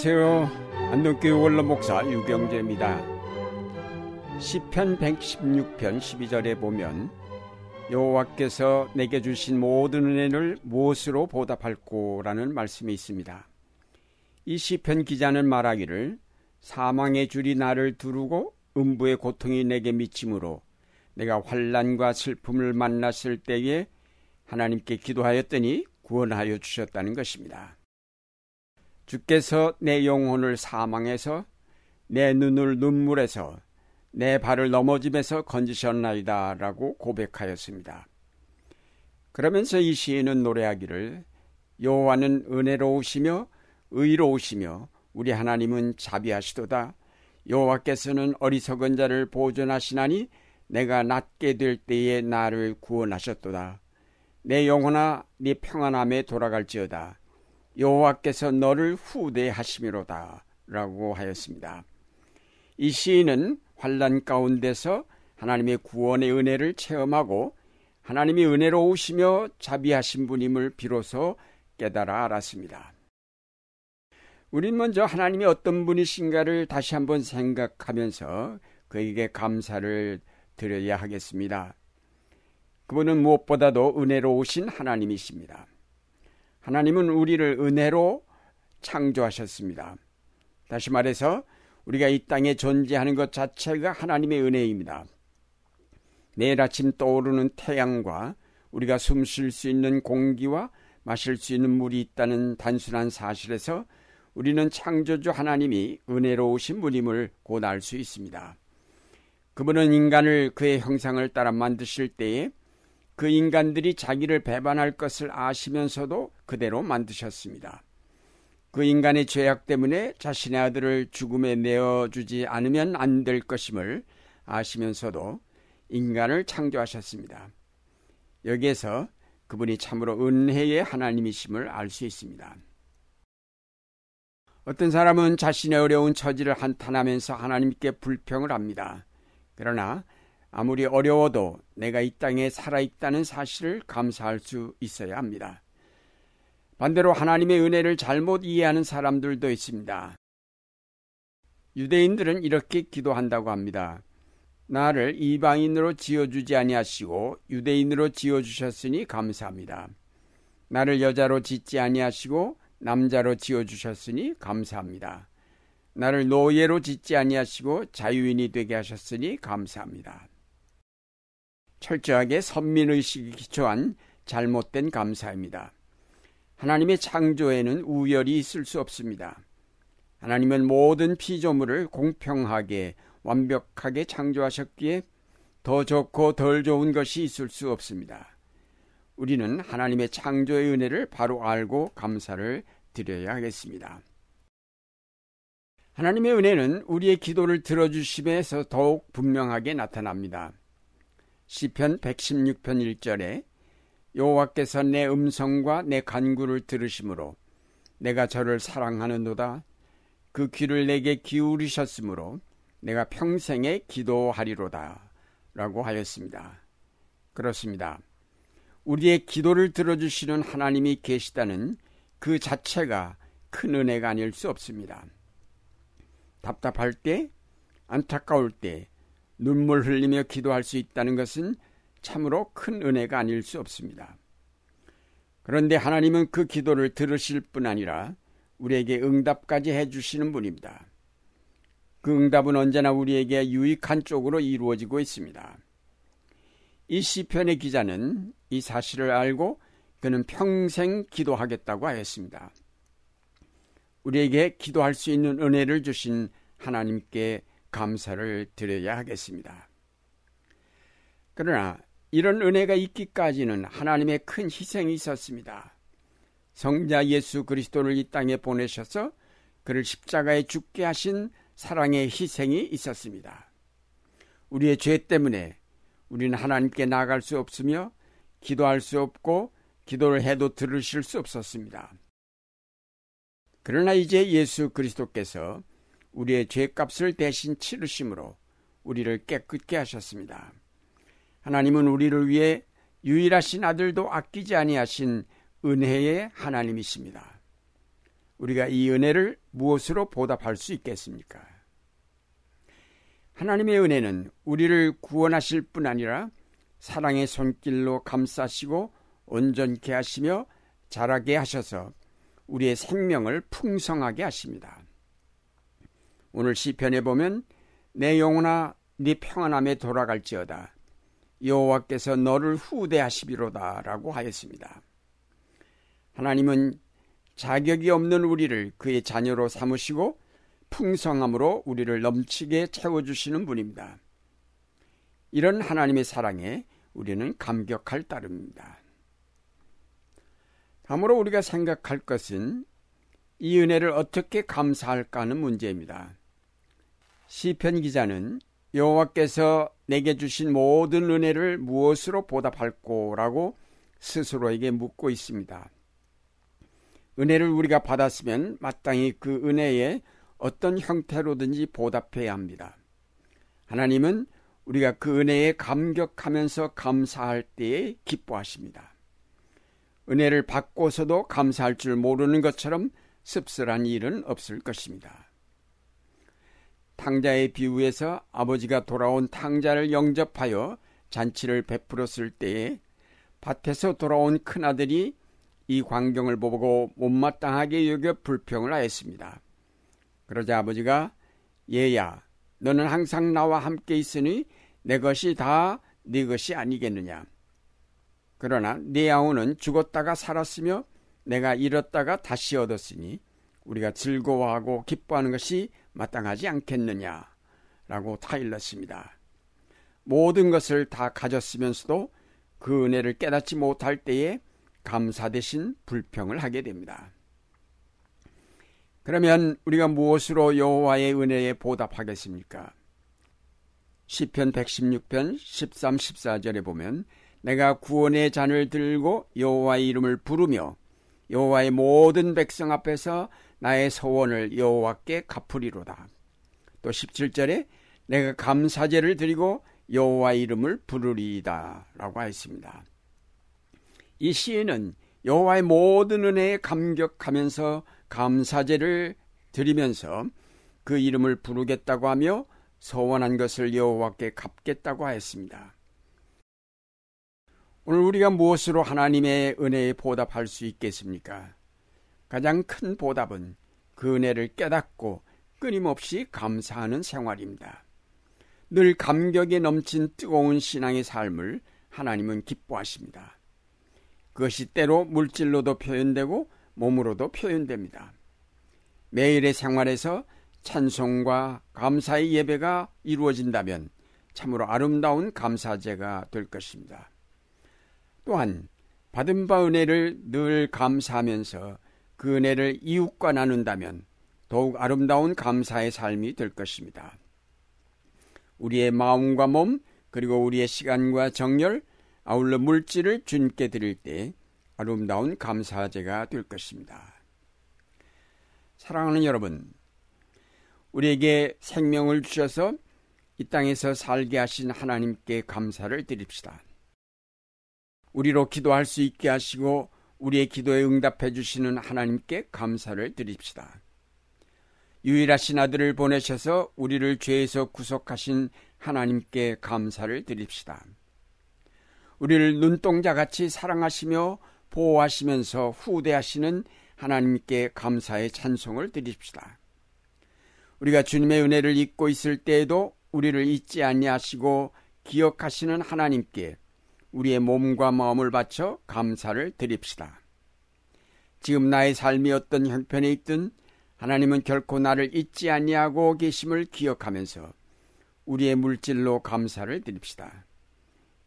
안녕하세요. 안동교회 원로 목사 유경재입니다. 시편 116편 12절에 보면 여호와께서 내게 주신 모든 은혜를 무엇으로 보답할꼬라는 말씀이 있습니다. 이 시편 기자는 말하기를 사망의 줄이 나를 두르고 음부의 고통이 내게 미침으로 내가 환란과 슬픔을 만났을 때에 하나님께 기도하였더니 구원하여 주셨다는 것입니다. 주께서 내 영혼을 사망해서 내 눈을 눈물에서 내 발을 넘어짐에서 건지셨나이다 라고 고백하였습니다. 그러면서 이 시인은 노래하기를 여호와는 은혜로우시며 의로우시며 우리 하나님은 자비하시도다. 여호와께서는 어리석은 자를 보존하시나니 내가 낫게 될 때에 나를 구원하셨도다. 내 영혼아 네 평안함에 돌아갈지어다 여호와께서 너를 후대하심이로다 라고 하였습니다. 이 시인은 환란 가운데서 하나님의 구원의 은혜를 체험하고 하나님이 은혜로우시며 자비하신 분임을 비로소 깨달아 알았습니다. 우린 먼저 하나님이 어떤 분이신가를 다시 한번 생각하면서 그에게 감사를 드려야 하겠습니다. 그분은 무엇보다도 은혜로우신 하나님이십니다. 하나님은 우리를 은혜로 창조하셨습니다. 다시 말해서 우리가 이 땅에 존재하는 것 자체가 하나님의 은혜입니다. 매일 아침 떠오르는 태양과 우리가 숨 쉴 수 있는 공기와 마실 수 있는 물이 있다는 단순한 사실에서 우리는 창조주 하나님이 은혜로우신 분임을 곧 알 수 있습니다. 그분은 인간을 그의 형상을 따라 만드실 때에 그 인간들이 자기를 배반할 것을 아시면서도 그대로 만드셨습니다. 그 인간의 죄악 때문에 자신의 아들을 죽음에 내어주지 않으면 안 될 것임을 아시면서도 인간을 창조하셨습니다. 여기에서 그분이 참으로 은혜의 하나님이심을 알 수 있습니다. 어떤 사람은 자신의 어려운 처지를 한탄하면서 하나님께 불평을 합니다. 그러나 아무리 어려워도 내가 이 땅에 살아있다는 사실을 감사할 수 있어야 합니다. 반대로 하나님의 은혜를 잘못 이해하는 사람들도 있습니다. 유대인들은 이렇게 기도한다고 합니다. 나를 이방인으로 지어주지 아니하시고 유대인으로 지어주셨으니 감사합니다. 나를 여자로 짓지 아니하시고 남자로 지어주셨으니 감사합니다. 나를 노예로 짓지 아니하시고 자유인이 되게 하셨으니 감사합니다. 철저하게 선민의식이 기초한 잘못된 감사입니다. 하나님의 창조에는 우열이 있을 수 없습니다. 하나님은 모든 피조물을 공평하게 완벽하게 창조하셨기에 더 좋고 덜 좋은 것이 있을 수 없습니다. 우리는 하나님의 창조의 은혜를 바로 알고 감사를 드려야 하겠습니다. 하나님의 은혜는 우리의 기도를 들어주심에서 더욱 분명하게 나타납니다. 시편 116편 1절에 여호와께서 내 음성과 내 간구를 들으심으로 내가 저를 사랑하는도다 그 귀를 내게 기울이셨으므로 내가 평생에 기도하리로다 라고 하였습니다. 그렇습니다. 우리의 기도를 들어주시는 하나님이 계시다는 그 자체가 큰 은혜가 아닐 수 없습니다. 답답할 때, 안타까울 때, 눈물 흘리며 기도할 수 있다는 것은 참으로 큰 은혜가 아닐 수 없습니다. 그런데 하나님은 그 기도를 들으실 뿐 아니라 우리에게 응답까지 해주시는 분입니다. 그 응답은 언제나 우리에게 유익한 쪽으로 이루어지고 있습니다. 이 시편의 기자는 이 사실을 알고 그는 평생 기도하겠다고 하였습니다. 우리에게 기도할 수 있는 은혜를 주신 하나님께 감사를 드려야 하겠습니다. 그러나 이런 은혜가 있기까지는 하나님의 큰 희생이 있었습니다. 성자 예수 그리스도를 이 땅에 보내셔서 그를 십자가에 죽게 하신 사랑의 희생이 있었습니다. 우리의 죄 때문에 우리는 하나님께 나아갈 수 없으며 기도할 수 없고 기도를 해도 들으실 수 없었습니다. 그러나 이제 예수 그리스도께서 우리의 죄값을 대신 치르심으로 우리를 깨끗게 하셨습니다. 하나님은 우리를 위해 유일하신 아들도 아끼지 아니하신 은혜의 하나님이십니다. 우리가 이 은혜를 무엇으로 보답할 수 있겠습니까? 하나님의 은혜는 우리를 구원하실 뿐 아니라 사랑의 손길로 감싸시고 온전케 하시며 자라게 하셔서 우리의 생명을 풍성하게 하십니다. 오늘 시편에 보면 내 영혼아 네 평안함에 돌아갈지어다 여호와께서 너를 후대하시비로다라고 하였습니다. 하나님은 자격이 없는 우리를 그의 자녀로 삼으시고 풍성함으로 우리를 넘치게 채워주시는 분입니다. 이런 하나님의 사랑에 우리는 감격할 따름입니다. 다음으로 우리가 생각할 것은 이 은혜를 어떻게 감사할까 하는 문제입니다. 시편 기자는 여호와께서 내게 주신 모든 은혜를 무엇으로 보답할꼬라고 스스로에게 묻고 있습니다. 은혜를 우리가 받았으면 마땅히 그 은혜에 어떤 형태로든지 보답해야 합니다. 하나님은 우리가 그 은혜에 감격하면서 감사할 때에 기뻐하십니다. 은혜를 받고서도 감사할 줄 모르는 것처럼 씁쓸한 일은 없을 것입니다. 탕자의 비유에서 아버지가 돌아온 탕자를 영접하여 잔치를 베풀었을 때에 밭에서 돌아온 큰아들이 이 광경을 보고 못마땅하게 여겨 불평을 하였습니다. 그러자 아버지가 얘야 너는 항상 나와 함께 있으니 내 것이 다 네 것이 아니겠느냐. 그러나 네 양호는 죽었다가 살았으며 내가 잃었다가 다시 얻었으니 우리가 즐거워하고 기뻐하는 것이 마땅하지 않겠느냐라고 타일렀습니다. 모든 것을 다 가졌으면서도 그 은혜를 깨닫지 못할 때에 감사 대신 불평을 하게 됩니다. 그러면 우리가 무엇으로 여호와의 은혜에 보답하겠습니까? 시편 116편 13, 14절에 보면 내가 구원의 잔을 들고 여호와의 이름을 부르며 여호와의 모든 백성 앞에서 나의 소원을 여호와께 갚으리로다. 또 17절에 내가 감사제를 드리고 여호와 이름을 부르리이다라고 하였습니다. 이 시인은 여호와의 모든 은혜에 감격하면서 감사제를 드리면서 그 이름을 부르겠다고 하며 소원한 것을 여호와께 갚겠다고 하였습니다. 오늘 우리가 무엇으로 하나님의 은혜에 보답할 수 있겠습니까? 가장 큰 보답은 그 은혜를 깨닫고 끊임없이 감사하는 생활입니다. 늘 감격에 넘친 뜨거운 신앙의 삶을 하나님은 기뻐하십니다. 그것이 때로 물질로도 표현되고 몸으로도 표현됩니다. 매일의 생활에서 찬송과 감사의 예배가 이루어진다면 참으로 아름다운 감사제가 될 것입니다. 또한 받은 바 은혜를 늘 감사하면서 그 은혜를 이웃과 나눈다면 더욱 아름다운 감사의 삶이 될 것입니다. 우리의 마음과 몸 그리고 우리의 시간과 정열 아울러 물질을 주님께 드릴 때 아름다운 감사제가 될 것입니다. 사랑하는 여러분, 우리에게 생명을 주셔서 이 땅에서 살게 하신 하나님께 감사를 드립시다. 우리로 기도할 수 있게 하시고 우리의 기도에 응답해 주시는 하나님께 감사를 드립시다. 유일하신 아들을 보내셔서 우리를 죄에서 구속하신 하나님께 감사를 드립시다. 우리를 눈동자같이 사랑하시며 보호하시면서 후대하시는 하나님께 감사의 찬송을 드립시다. 우리가 주님의 은혜를 잊고 있을 때에도 우리를 잊지 아니하시고 기억하시는 하나님께 우리의 몸과 마음을 바쳐 감사를 드립시다. 지금 나의 삶이 어떤 형편에 있든 하나님은 결코 나를 잊지 아니하고 계심을 기억하면서 우리의 물질로 감사를 드립시다.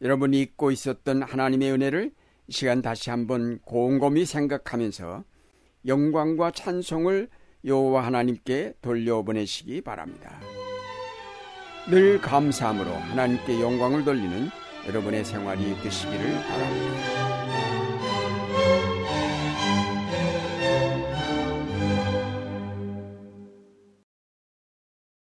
여러분이 잊고 있었던 하나님의 은혜를 이 시간 다시 한번 곰곰이 생각하면서 영광과 찬송을 여호와 하나님께 돌려보내시기 바랍니다. 늘 감사함으로 하나님께 영광을 돌리는 여러분의 생활이 되시기를 바랍니다.